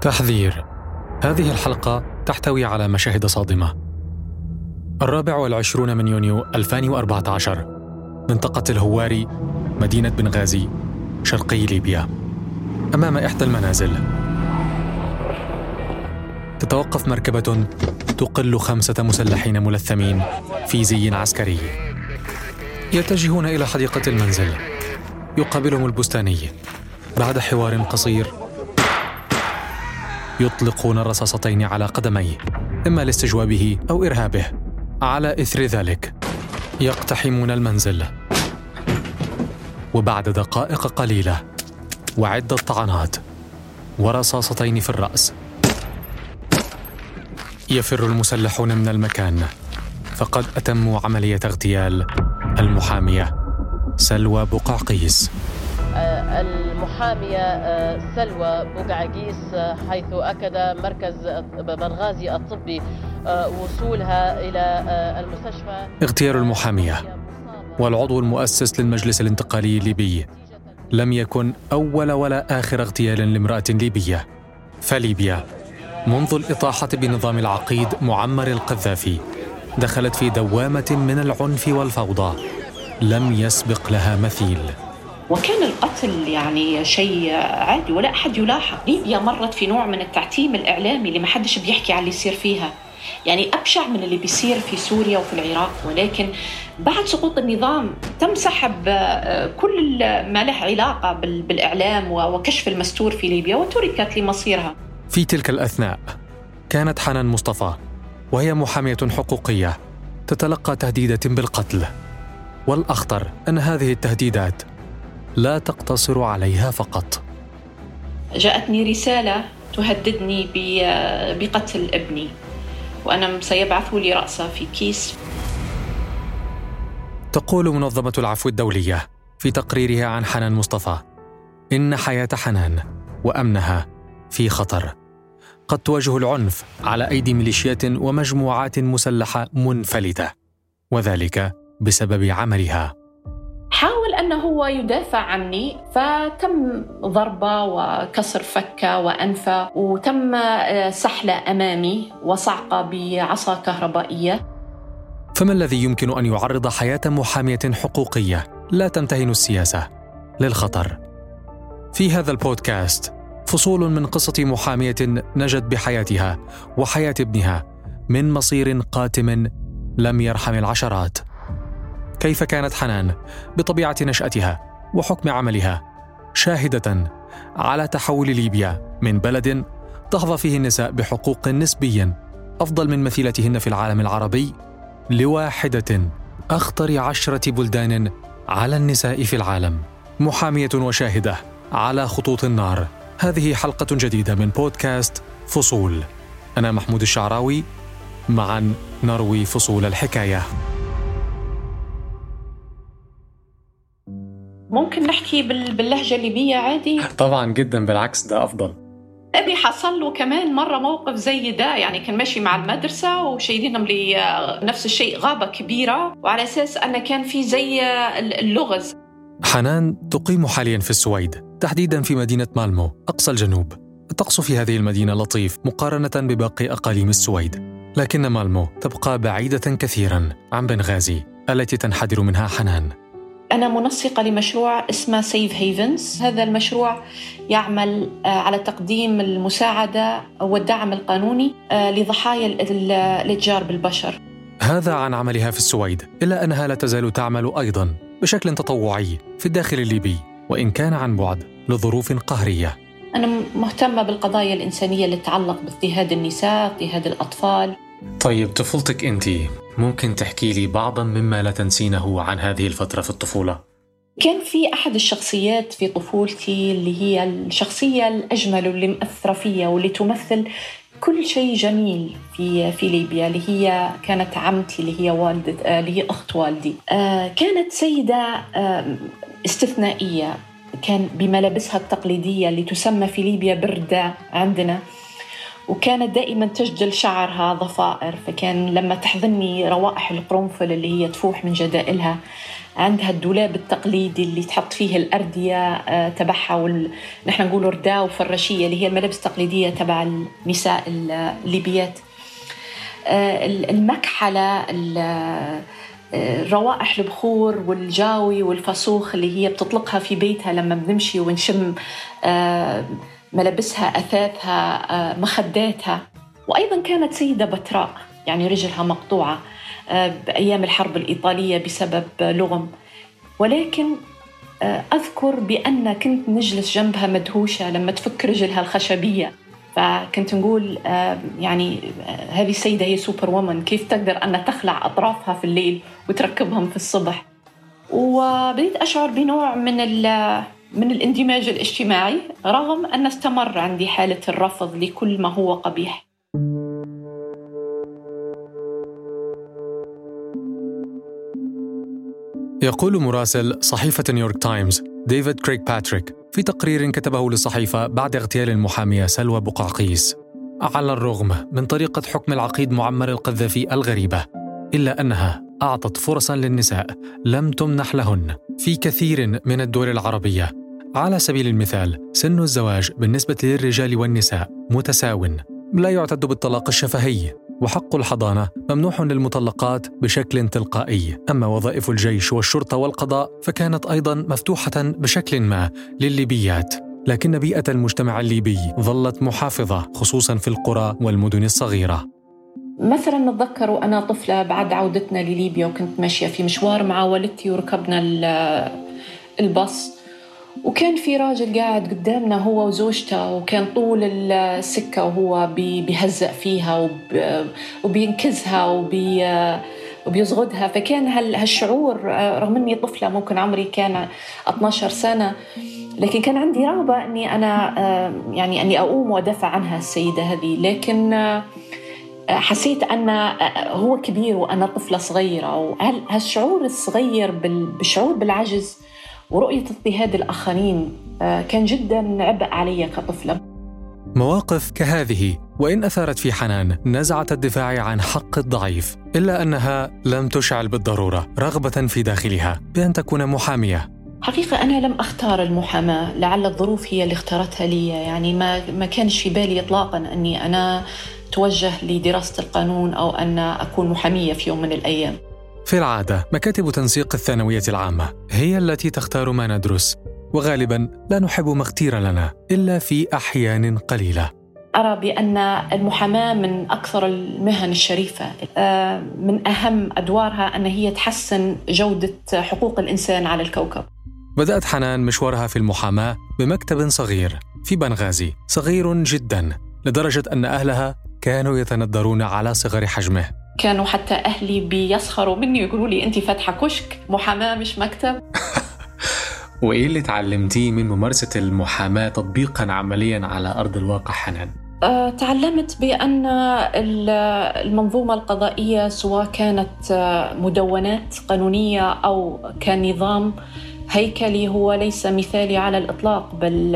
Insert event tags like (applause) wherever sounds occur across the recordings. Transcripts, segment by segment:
تحذير. هذه الحلقة تحتوي على مشاهد صادمة. الرابع والعشرون من يونيو 2014 منطقة الهواري مدينة بنغازي شرقي ليبيا. أمام إحدى المنازل. تتوقف مركبة تقل خمسة مسلحين ملثمين في زي عسكري. يتجهون إلى حديقة المنزل. يقابلهم البستاني بعد حوار قصير يطلقون الرصاصتين على قدميه إما لاستجوابه أو إرهابه. على إثر ذلك يقتحمون المنزل. وبعد دقائق قليلة وعدة طعنات ورصاصتين في الرأس. يفر المسلحون من المكان فقد أتموا عملية اغتيال المحامية سلوى بقعقيس. المحامية آه، سلوى بوقعقيس آه، حيث أكد مركز بنغازي الطبي آه، وصولها إلى المستشفى. اغتيال المحامية والعضو المؤسس للمجلس الانتقالي الليبي. لم يكن أول ولا آخر اغتيال لامرأة ليبية. فليبيا منذ الإطاحة بنظام العقيد معمر القذافي دخلت في دوامة من العنف والفوضى. لم يسبق لها مثيل. وكان القتل يعني شيء عادي ولا أحد يلاحظ. ليبيا مرت في نوع من التعتيم الإعلامي اللي ما حدش بيحكي على اللي يصير فيها. يعني أبشع من اللي بيصير في سوريا وفي العراق ولكن بعد سقوط النظام تم سحب آه، كل ما له علاقة بالإعلام وكشف المستور في ليبيا وتركت لمصيرها. في تلك الأثناء كانت حنان مصطفى وهي محامية حقوقية تتلقى تهديدة بالقتل. والأخطر أن هذه التهديدات لا تقتصر عليها فقط. جاءتني رسالة تهددني بقتل ابني وأنا سيبعثوا لي رأسه في كيس. تقول منظمة العفو الدولية في تقريرها عن حنان مصطفى إن حياة حنان وأمنها في خطر. قد تواجه العنف على أيدي ميليشيات ومجموعات مسلحة منفلتة وذلك بسبب عملها. هو يدافع عني فتم ضربة وكسر فكة وأنفة وتم آه، سحلة أمامي وصعقة بعصا كهربائية. فما الذي يمكن أن يعرض حياة محامية حقوقية؟ لا تمتهن السياسة. للخطر؟ في هذا البودكاست فصول من قصة محامية نجت بحياتها وحياة ابنها من مصير قاتم لم يرحم العشرات. كيف كانت حنان بطبيعة نشأتها وحكم عملها شاهدة على تحول ليبيا من بلد تحظى فيه النساء بحقوق نسبيا أفضل من مثيلتهن في العالم العربي لواحدة أخطر عشرة بلدان على النساء في العالم. محامية وشاهدة على خطوط النار. هذه حلقة جديدة من بودكاست فصول. أنا محمود الشعراوي معا نروي فصول الحكاية. ممكن نحكي باللهجة الليبية عادي؟ طبعا جدا بالعكس ده أفضل. أبي حصل له كمان مرة موقف زي ده يعني كان ماشي مع المدرسة وشايلينهم لي نفس الشيء غابة كبيرة وعلى أساس أن كان في زي اللغز. حنان تقيم حاليا في السويد تحديدا في مدينة مالمو أقصى الجنوب. الطقس في هذه المدينة لطيف مقارنة بباقي أقاليم السويد. لكن مالمو تبقى بعيدة كثيرا عن بنغازي التي تنحدر منها حنان. أنا منسقة لمشروع اسمه سيف هيفنز هذا المشروع يعمل آه، على تقديم المساعدة والدعم القانوني آه، لضحايا الإتجار بالبشر. هذا عن عملها في السويد إلا أنها لا تزال تعمل أيضا بشكل تطوعي في الداخل الليبي وإن كان عن بعد لظروف قهرية. أنا مهتمة بالقضايا الإنسانية اللي تتعلق باضطهاد النساء اضطهاد الأطفال. طيب طفولتك أنت. ممكن تحكي لي بعضا مما لا تنسينه عن هذه الفترة في الطفولة؟ كان في أحد الشخصيات في طفولتي اللي هي الشخصية الأجمل واللي مأثرة فيا واللي تمثل كل شيء جميل في في ليبيا اللي هي كانت عمتي اللي هي والدة اللي هي أخت والدي. آه، كانت سيدة استثنائية. كان بملابسها التقليدية اللي تسمى في ليبيا بردة عندنا. وكانت دائما تجدل شعرها ضفائر فكان لما تحضني روائح القرنفل اللي هي تفوح من جدائلها عندها الدولاب التقليدي اللي تحط فيه الأردية آه، تبعها وال... نحن نقول رداء وفراشية اللي هي الملابس التقليدية تبع النساء الليبيات. آه، المكحلة روائح البخور والجاوي والفسوخ اللي هي بتطلقها في بيتها لما بنمشي ونشم ملابسها أثاثها مخداتها. وأيضا كانت سيدة بتراء يعني رجلها مقطوعة آه، بأيام الحرب الإيطالية بسبب لغم. ولكن آه، أذكر بأن كنت نجلس جنبها مدهوشة لما تفك رجلها الخشبية. فكنت نقول آه، يعني هذه السيدة هي سوبر وومن. كيف تقدر أن تخلع أطرافها في الليل وتركبهم في الصبح؟ وبديت أشعر بنوع من من الاندماج الاجتماعي رغم أن استمر عندي حالة الرفض لكل ما هو قبيح. يقول مراسل صحيفة New York Times ديفيد كريك باتريك في تقرير كتبه للصحيفة بعد اغتيال المحامية سلوى بقعقيس على الرغم من طريقة حكم العقيد معمر القذافي الغريبة إلا أنها أعطت فرصا للنساء لم تمنح لهن. في كثير من الدول العربية. على سبيل المثال سن الزواج بالنسبة للرجال والنساء متساو. لا يعتد بالطلاق الشفهي. وحق الحضانة ممنوح للمطلقات بشكل تلقائي. أما وظائف الجيش والشرطة والقضاء فكانت أيضا مفتوحة بشكل ما للليبيات. لكن بيئة المجتمع الليبي ظلت محافظة خصوصا في القرى والمدن الصغيرة. مثلا نتذكر وأنا طفلة بعد عودتنا لليبيا وكنت ماشية في مشوار مع والدتي وركبنا الباص. وكان في راجل قاعد قدامنا هو وزوجته وكان طول السكة وهو بيهزأ فيها وبينكزها وبي وبيزغدها. فكان هالشعور رغم إني طفلة ممكن عمري كان 12 سنة لكن كان عندي رغبة إني أنا يعني إني أقوم وأدافع عنها السيدة هذه. لكن حسيت أن هو كبير وأنا طفلة صغيرة وهالشعور الصغير بالشعور بالعجز ورؤية اضطهاد الآخرين آه، كان جدا عبء علي كطفلة. مواقف كهذه وإن أثارت في حنان نزعة الدفاع عن حق الضعيف إلا أنها لم تشعل بالضرورة رغبة في داخلها بأن تكون محامية. حقيقة أنا لم أختار المحاماة لعل الظروف هي اللي اختارتها لي يعني ما, ما كانش في بالي إطلاقا أني أنا توجه لدراسة القانون أو أن أكون محامية في يوم من الأيام. في العادة مكاتب تنسيق الثانوية العامة هي التي تختار ما ندرس وغالبا لا نحب ما اختير لنا إلا في أحيان قليلة. أرى بأن المحاماة من أكثر المهن الشريفة. آه، من أهم أدوارها أن هي تحسن جودة حقوق الإنسان على الكوكب. بدأت حنان مشوارها في المحاماة بمكتب صغير في بنغازي صغير جدا لدرجة أن أهلها كانوا يتندرون على صغر حجمه. كانوا حتى أهلي بيسخروا مني ويقولوا لي أنت فاتحة كشك محاماة مش مكتب. (laughs) وإيه اللي تعلمتيه من ممارسة المحاماة تطبيقا عمليا على أرض الواقع حنان؟ أه، تعلمت بأن المنظومة القضائية سواء كانت مدونات قانونية أو كنظام هيكلي هو ليس مثالي على الإطلاق بل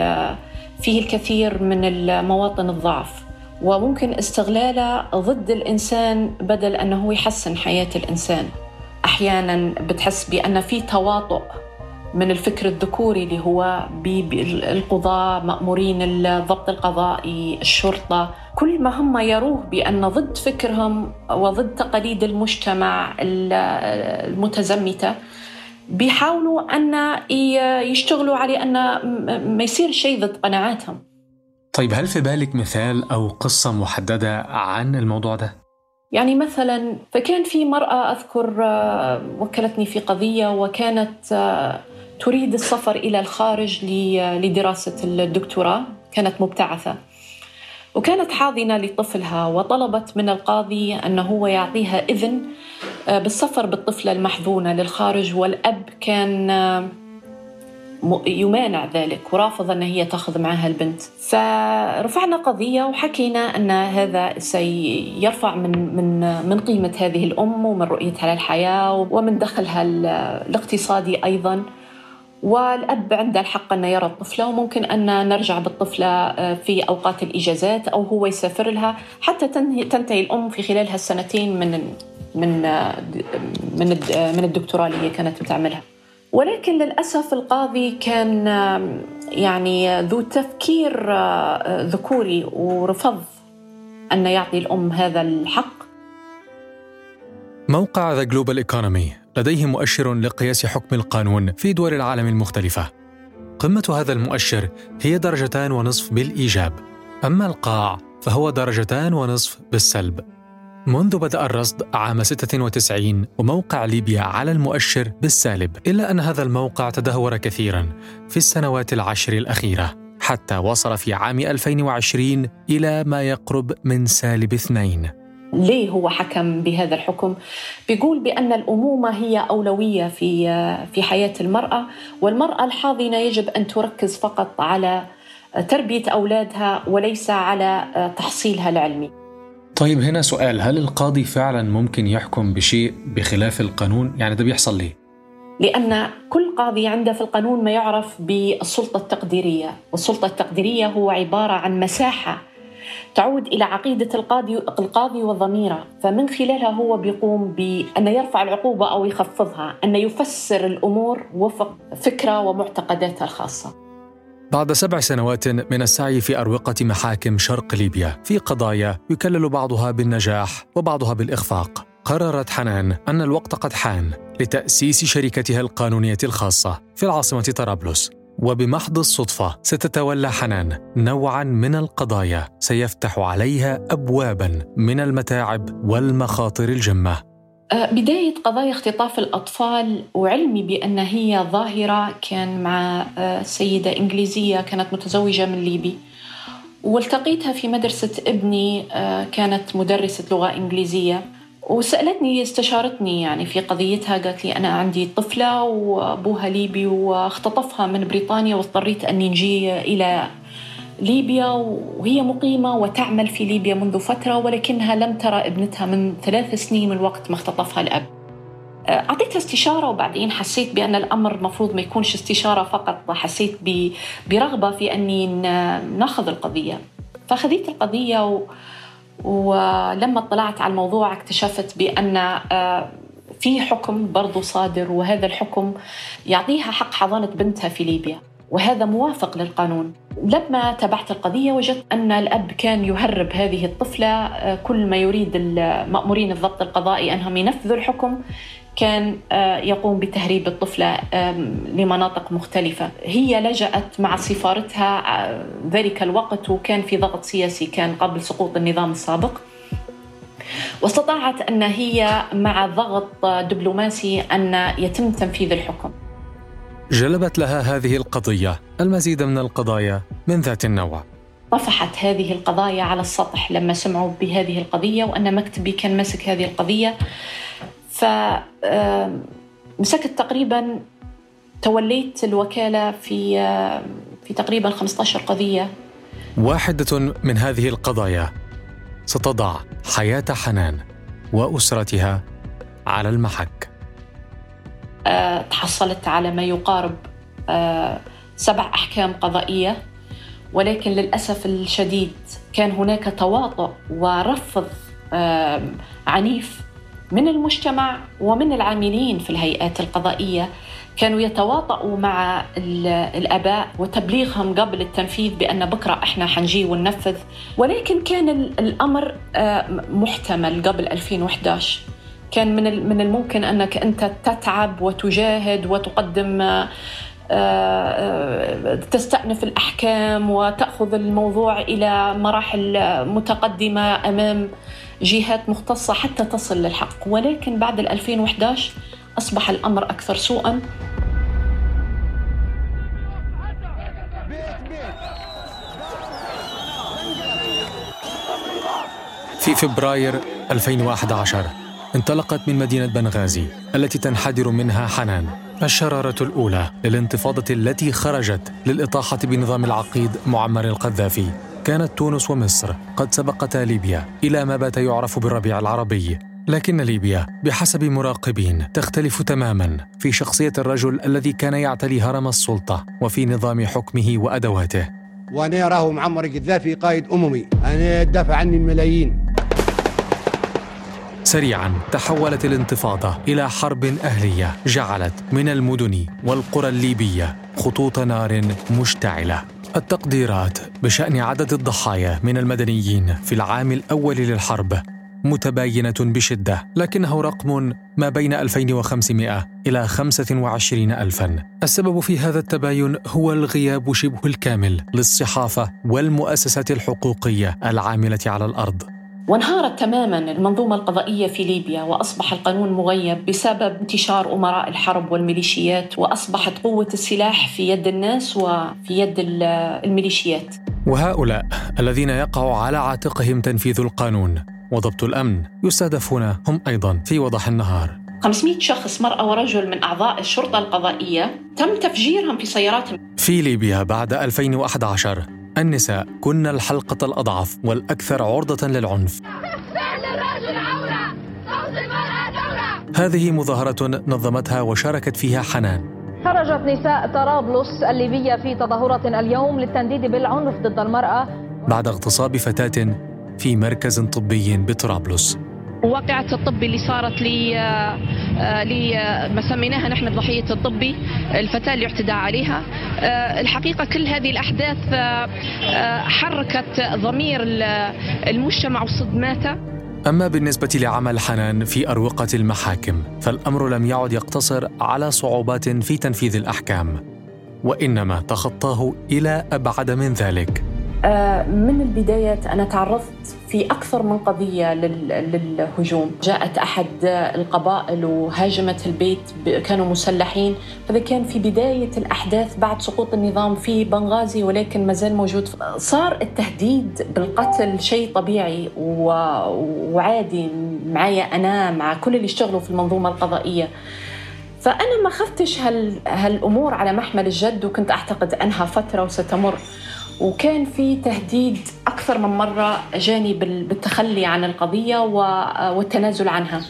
فيه الكثير من المواطن الضعف. وممكن استغلاله ضد الإنسان بدل أنه يحسن حياة الإنسان. أحيانا بتحس بأن في تواطؤ من الفكر الذكوري اللي هو القضاة مأمورين الضبط القضائي الشرطة كل ما هم يروه بأن ضد فكرهم وضد تقاليد المجتمع المتزمتة بيحاولوا أن يشتغلوا على أن ما يصير شيء ضد قناعاتهم طيب هل في بالك مثال أو قصة محددة عن الموضوع ده؟ يعني مثلا فكان في مرأة أذكر آه، وكلتني في قضية وكانت آه، تريد السفر إلى الخارج لدراسة الدكتوراه كانت مبتعثة وكانت حاضنة لطفلها وطلبت من القاضي أنه هو يعطيها إذن آه، بالسفر بالطفلة المحظونة للخارج والأب كان يمانع ذلك ورافض أن هي تأخذ معها البنت. فرفعنا قضية وحكينا أن هذا سيرفع من, من, من قيمة هذه الأم ومن رؤيتها للحياة ومن دخلها الاقتصادي أيضا. والأب عنده الحق أن يرى الطفلة وممكن أن نرجع بالطفلة آه، في أوقات الإجازات أو هو يسافر لها. حتى تنتهي الأم في خلال هالسنتين من من آه، من من الدكتوراه اللي هي كانت بتعملها. ولكن للأسف القاضي كان يعني ذو تفكير ذكوري ورفض أن يعطي الأم هذا الحق موقع The Global Economy لديه مؤشر لقياس حكم القانون في دول العالم المختلفة. قمة هذا المؤشر هي درجتان ونصف بالإيجاب، أما القاع فهو درجتان ونصف بالسلب. منذ بدأ الرصد عام 96 وموقع ليبيا على المؤشر بالسالب، إلا أن هذا الموقع تدهور كثيرا في السنوات العشر الأخيرة، حتى وصل في عام 2020 إلى ما يقرب من سالب اثنين. ليه هو حكم بهذا الحكم بيقول بأن الأمومة هي أولوية في في حياة المرأة والمرأة الحاضنة يجب أن تركز فقط على تربية أولادها وليس على تحصيلها العلمي طيب هنا سؤال هل القاضي فعلا ممكن يحكم بشيء بخلاف القانون؟ يعني ده بيحصل ليه؟ لأن كل قاضي عنده في القانون ما يعرف بالسلطة التقديرية والسلطة التقديرية هو عبارة عن مساحة تعود إلى عقيدة القاضي القاضي وضميره فمن خلالها هو بيقوم بأن يرفع العقوبة أو يخفضها أن يفسر الأمور وفق فكرة ومعتقداتها الخاصة بعد سبع سنوات من السعي في أروقة محاكم شرق ليبيا في قضايا يكلل بعضها بالنجاح وبعضها بالإخفاق. قررت حنان أن الوقت قد حان لتأسيس شركتها القانونية الخاصة في العاصمة طرابلس. وبمحض الصدفة ستتولى حنان نوعا من القضايا سيفتح عليها أبوابا من المتاعب والمخاطر الجمة. بداية قضايا اختطاف الأطفال وعلمي بأن هي ظاهرة كان مع أه، سيدة إنجليزية كانت متزوجة من ليبي. والتقيتها في مدرسة ابني أه، كانت مدرسة لغة إنجليزية. وسألتني استشارتني يعني في قضيتها قالت لي أنا عندي طفلة وأبوها ليبي واختطفها من بريطانيا واضطريت أني نجي إلى ليبيا وهي مقيمة وتعمل في ليبيا منذ فترة ولكنها لم ترى ابنتها من ثلاث سنين من وقت ما اختطفها الأب. أعطيتها استشارة وبعدين حسيت بأن الأمر المفروض ما يكونش استشارة فقط حسيت برغبة في أني نأخذ القضية. فأخذت القضية و ولما اطلعت على الموضوع اكتشفت بأن آه، في حكم برضو صادر وهذا الحكم يعطيها حق حضانة بنتها في ليبيا. وهذا موافق للقانون. لما تابعت القضية وجدت أن الأب كان يهرب هذه الطفلة آه، كل ما يريد المأمورين الضبط القضائي أنهم ينفذوا الحكم كان آه، يقوم بتهريب الطفلة لمناطق مختلفة. هي لجأت مع سفارتها آه، ذلك الوقت وكان في ضغط سياسي كان قبل سقوط النظام السابق. واستطاعت أن هي مع ضغط دبلوماسي أن يتم تنفيذ الحكم. جلبت لها هذه القضية المزيد من القضايا من ذات النوع. طفحت هذه القضايا على السطح لما سمعوا بهذه القضية وأن مكتبي كان ماسك هذه القضية. فمسكت تقريبا توليت الوكالة في في تقريبا 15 قضية. واحدة من هذه القضايا ستضع حياة حنان وأسرتها على المحك. تحصلت على ما يقارب أه، سبع أحكام قضائية. ولكن للأسف الشديد كان هناك تواطؤ ورفض عنيف من المجتمع ومن العاملين في الهيئات القضائية. كانوا يتواطؤوا مع الأباء وتبليغهم قبل التنفيذ بأن بكرة إحنا حنجي وننفذ. ولكن كان الأمر آه، محتمل قبل 2011 كان من من الممكن أنك أنت تتعب وتجاهد وتقدم آه، آه، تستأنف الأحكام وتأخذ الموضوع إلى مراحل متقدمة أمام جهات مختصة حتى تصل للحق. ولكن بعد 2011 أصبح الأمر أكثر سوءا. في فبراير 2011 انطلقت من مدينة بنغازي التي تنحدر منها حنان. الشرارة الأولى للانتفاضة التي خرجت للإطاحة بنظام العقيد معمر القذافي. كانت تونس ومصر قد سبقتا ليبيا إلى ما بات يعرف بالربيع العربي. لكن ليبيا بحسب مراقبين تختلف تماما في شخصية الرجل الذي كان يعتلي هرم السلطة وفي نظام حكمه وأدواته. وأنا أراه معمر القذافي قائد أممي. أنا دافع عني الملايين. سريعا تحولت الانتفاضة إلى حرب أهلية جعلت من المدن والقرى الليبية خطوط نار مشتعلة. التقديرات بشأن عدد الضحايا من المدنيين في العام الأول للحرب متباينة بشدة لكنه رقم ما بين 2500 إلى 25 ألفا. السبب في هذا التباين هو الغياب شبه الكامل للصحافة والمؤسسات الحقوقية العاملة على الأرض. وانهارت تماما المنظومة القضائية في ليبيا وأصبح القانون مغيب بسبب انتشار أمراء الحرب والميليشيات وأصبحت قوة السلاح في يد الناس وفي يد الميليشيات. وهؤلاء الذين يقع على عاتقهم تنفيذ القانون وضبط الأمن يستهدفون هم أيضا في وضح النهار. 500 شخص مرأة ورجل من أعضاء الشرطة القضائية تم تفجيرهم في سياراتهم في ليبيا بعد 2011 النساء كن الحلقة الأضعف والأكثر عرضة للعنف. هذه مظاهرة نظمتها وشاركت فيها حنان. خرجت نساء طرابلس الليبية في تظاهرة اليوم للتنديد بالعنف ضد المرأة. بعد اغتصاب فتاة في مركز طبي بطرابلس. واقعة الطبي اللي صارت لي لي ما سميناها نحن الضحية الطبي الفتاة اللي اعتدى عليها. الحقيقة كل هذه الأحداث حركت ضمير المجتمع وصدماته أما بالنسبة لعمل حنان في أروقة المحاكم فالأمر لم يعد يقتصر على صعوبات في تنفيذ الأحكام وإنما تخطاه إلى أبعد من ذلك. آه، من البداية أنا تعرضت في أكثر من قضية للهجوم. جاءت أحد القبائل وهاجمت البيت كانوا مسلحين. هذا كان في بداية الأحداث بعد سقوط النظام في بنغازي ولكن ما زال موجود. صار التهديد بالقتل شيء طبيعي وعادي معايا أنا مع كل اللي اشتغلوا في المنظومة القضائية. فأنا ما خفتش هال هالأمور على محمل الجد وكنت أعتقد أنها فترة وستمر. وكان في تهديد أكثر من مرة جاني بالتخلي عن القضية والتنازل عنها.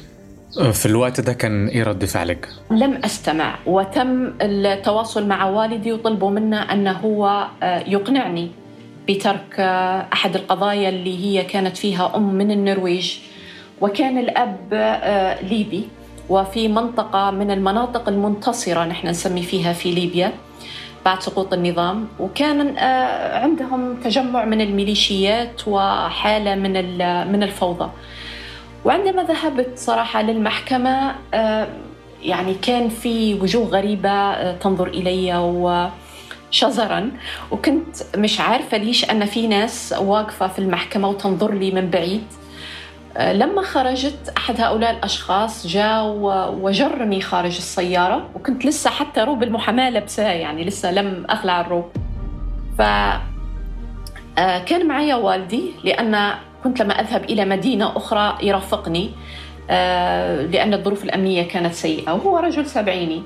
في الوقت ده كان إيه رد فعلك؟ لم أستمع. وتم التواصل مع والدي وطلبوا منا انه هو يقنعني بترك أحد القضايا اللي هي كانت فيها أم من النرويج. وكان الأب ليبي. وفي منطقة من المناطق المنتصرة نحن نسمي فيها في ليبيا. بعد سقوط النظام وكان عندهم تجمع من الميليشيات وحالة من من الفوضى. وعندما ذهبت صراحة للمحكمة يعني كان في وجوه غريبة تنظر إلي وشزرا. وكنت مش عارفة ليش أن في ناس واقفة في المحكمة وتنظر لي من بعيد. لما خرجت أحد هؤلاء الأشخاص جاء وجرني خارج السيارة وكنت لسه حتى روب المحاماة لابساه يعني لسه لم أخلع الروب. ف كان معي والدي لأن كنت لما أذهب إلى مدينة أخرى يرافقني لأن الظروف الأمنية كانت سيئة وهو رجل سبعيني.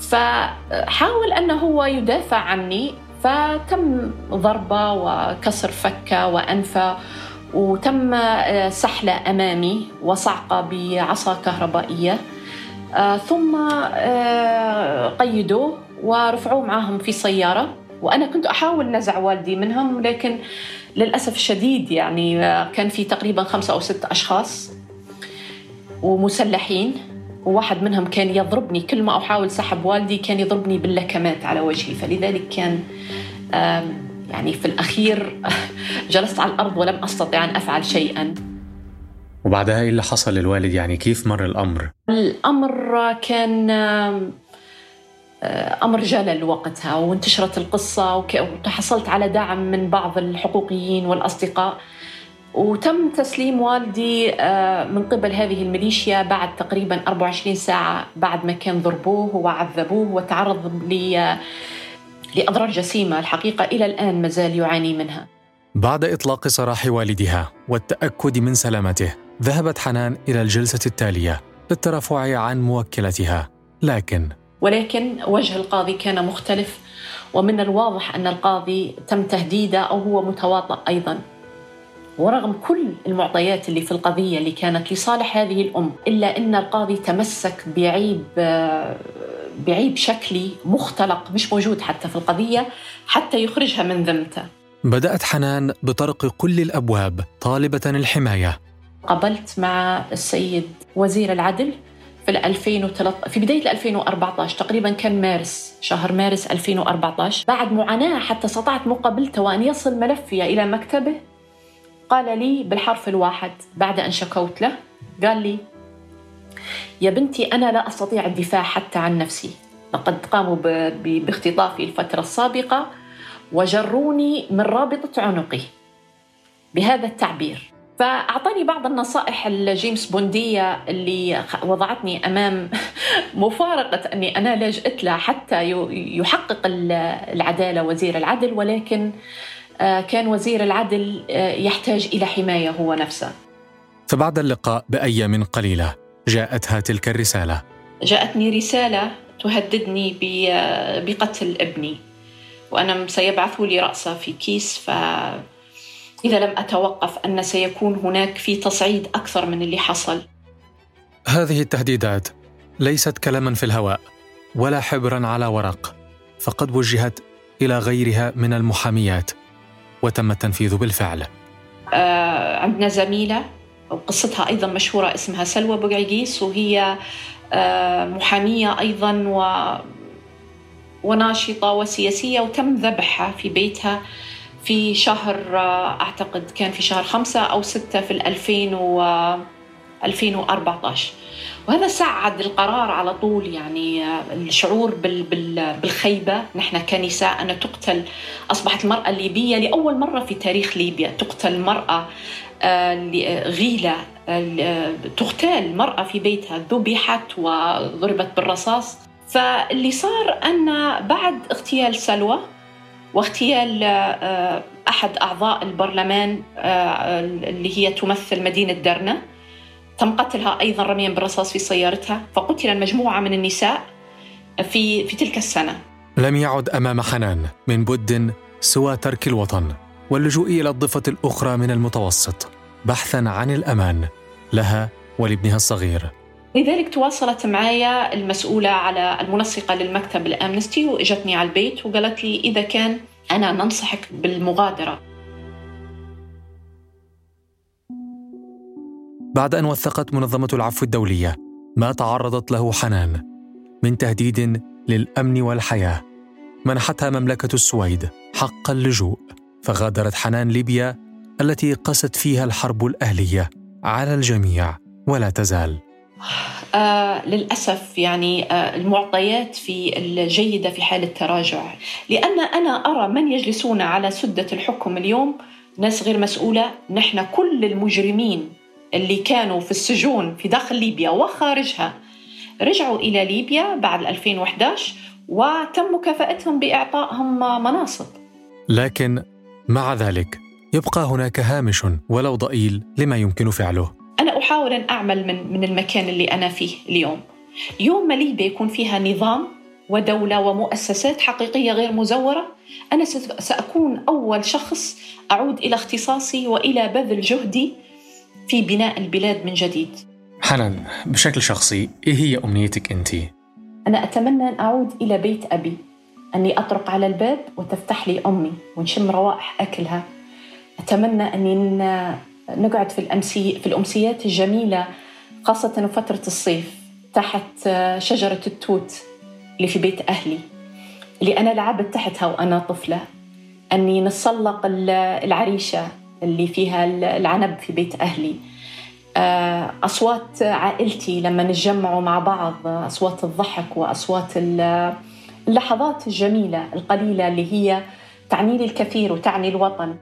فحاول أنه هو يدافع عني فتم ضربة وكسر فكة وأنفه وتم سحله أمامي وصعقه بعصا كهربائية. ثم قيدوه ورفعوه معهم في سيارة. وأنا كنت أحاول نزع والدي منهم لكن للأسف الشديد يعني كان في تقريبا خمسة أو ست أشخاص ومسلحين وواحد منهم كان يضربني. كل ما أحاول سحب والدي كان يضربني باللكمات على وجهي. فلذلك كان يعني في الأخير جلست على الأرض ولم أستطع أن أفعل شيئا. وبعدها إيه اللي حصل للوالد؟ يعني كيف مر الأمر؟ الأمر كان أمر جلل وقتها وانتشرت القصة وتحصلت على دعم من بعض الحقوقيين والأصدقاء. وتم تسليم والدي من قبل هذه الميليشيا بعد تقريبا 24 ساعة بعد ما كان ضربوه وعذبوه وتعرض لي لأضرار جسيمة الحقيقة إلى الآن ما زال يعاني منها. بعد إطلاق سراح والدها والتأكد من سلامته ذهبت حنان إلى الجلسة التالية للترفع عن موكلتها. لكن ولكن وجه القاضي كان مختلف ومن الواضح أن القاضي تم تهديده أو هو متواطئ أيضا. ورغم كل المعطيات اللي في القضية اللي كانت لصالح هذه الأم إلا أن القاضي تمسك بعيب بعيب شكلي مختلق مش موجود حتى في القضية حتى يخرجها من ذمته. بدأت حنان بطرق كل الأبواب طالبة الحماية. قابلت مع السيد وزير العدل في 2013 في بداية 2014 تقريبا كان مارس شهر مارس 2014 بعد معاناة حتى استطعت مقابلته وأن يصل ملفي إلى مكتبه. قال لي بالحرف الواحد بعد أن شكوت له قال لي يا بنتي أنا لا أستطيع الدفاع حتى عن نفسي. لقد قاموا باختطافي الفترة السابقة وجروني من رابطة عنقي بهذا التعبير. فأعطاني بعض النصائح الجيمس بوندية اللي وضعتني أمام (laughs) مفارقة أني أنا لجأت لها حتى يحقق العدالة وزير العدل ولكن آه، كان وزير العدل آه، يحتاج إلى حماية هو نفسه. فبعد اللقاء بأيام قليلة جاءتها تلك الرسالة. جاءتني رسالة تهددني بقتل ابني وأنا سيبعثوا لي رأسه في كيس ف إذا لم أتوقف أن سيكون هناك في تصعيد أكثر من اللي حصل. هذه التهديدات ليست كلاما في الهواء ولا حبرا على ورق فقد وجهت إلى غيرها من المحاميات وتم التنفيذ بالفعل. آه عندنا زميلة وقصتها أيضا مشهورة اسمها سلوى بقعقيس وهي آه محامية أيضا و وناشطة وسياسية وتم ذبحها في بيتها في شهر آه، أعتقد كان في شهر خمسة أو ستة في 2000 و 2014 وهذا ساعد القرار على طول يعني آه، الشعور بالخيبة. نحن كنساء أن تقتل أصبحت المرأة الليبية لأول مرة في تاريخ ليبيا. تقتل آه، غيلة تغتال مرأة في بيتها ذبحت وضربت بالرصاص. فاللي صار أن بعد اغتيال سلوى واغتيال آه، أحد أعضاء البرلمان آه، اللي هي تمثل مدينة درنا تم قتلها أيضا رميا بالرصاص في سيارتها. فقتل مجموعه من النساء في في تلك السنة. لم يعد أمام حنان من بد سوى ترك الوطن واللجوء إلى الضفة الأخرى من المتوسط. بحثا عن الأمان لها ولابنها الصغير. لذلك تواصلت معي المسؤولة على المنسقة للمكتب الأمنستي وإجتني على البيت وقالت لي إذا كان أنا ننصحك بالمغادرة. بعد أن وثقت منظمة العفو الدولية ما تعرضت له حنان من تهديد للأمن والحياة. منحتها مملكة السويد حق اللجوء فغادرت حنان ليبيا التي قست فيها الحرب الأهلية على الجميع ولا تزال. آه للأسف يعني آه المعطيات في الجيدة في حالة تراجع لأن أنا أرى من يجلسون على سدة الحكم اليوم ناس غير مسؤولة نحن كل المجرمين اللي كانوا في السجون في داخل ليبيا وخارجها رجعوا إلى ليبيا بعد 2011 وتم مكافأتهم بإعطائهم مناصب. لكن مع ذلك يبقى هناك هامش ولو ضئيل لما يمكن فعله. أنا أحاول أن أعمل من, من المكان اللي أنا فيه اليوم. يوم ما ليبيا يكون فيها نظام ودولة ومؤسسات حقيقية غير مزورة أنا سأكون أول شخص أعود إلى اختصاصي وإلى بذل جهدي في بناء البلاد من جديد. حنان بشكل شخصي إيه هي أمنيتك أنت؟ أنا أتمنى أن أعود إلى بيت أبي أني أطرق على الباب وتفتح لي أمي ونشم روائح أكلها. أتمنى أني نقعد في الأمسي في الأمسيات الجميلة خاصة فترة الصيف تحت شجرة التوت اللي في بيت أهلي. اللي أنا لعبت تحتها وأنا طفلة. أني نتسلق العريشة اللي فيها العنب في بيت أهلي. آه، أصوات عائلتي لما نتجمعوا مع بعض أصوات الضحك وأصوات اللحظات الجميلة القليلة اللي هي تعني لي الكثير وتعني الوطن.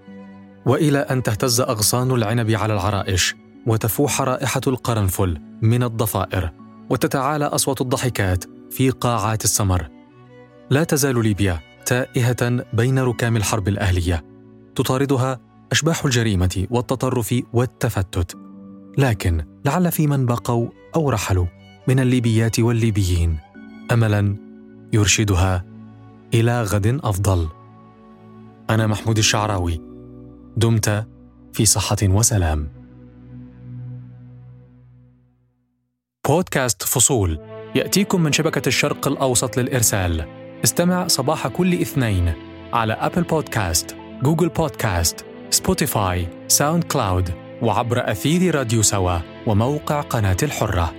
وإلى أن تهتز أغصان العنب على العرائش وتفوح رائحة القرنفل من الضفائر وتتعالى أصوات الضحكات في قاعات السمر. لا تزال ليبيا تائهة بين ركام الحرب الأهلية. تطاردها أشباح الجريمة والتطرف والتفتت. لكن لعل في من بقوا أو رحلوا من الليبيات والليبيين. املا يرشدها إلى غد أفضل. أنا محمود الشعراوي. دمت في صحة وسلام. بودكاست فصول يأتيكم من شبكة الشرق الأوسط للإرسال. استمع صباح كل اثنين على Apple Podcast، Google Podcast، Spotify، SoundCloud، وعبر أثير راديو سوا وموقع قناة الحرة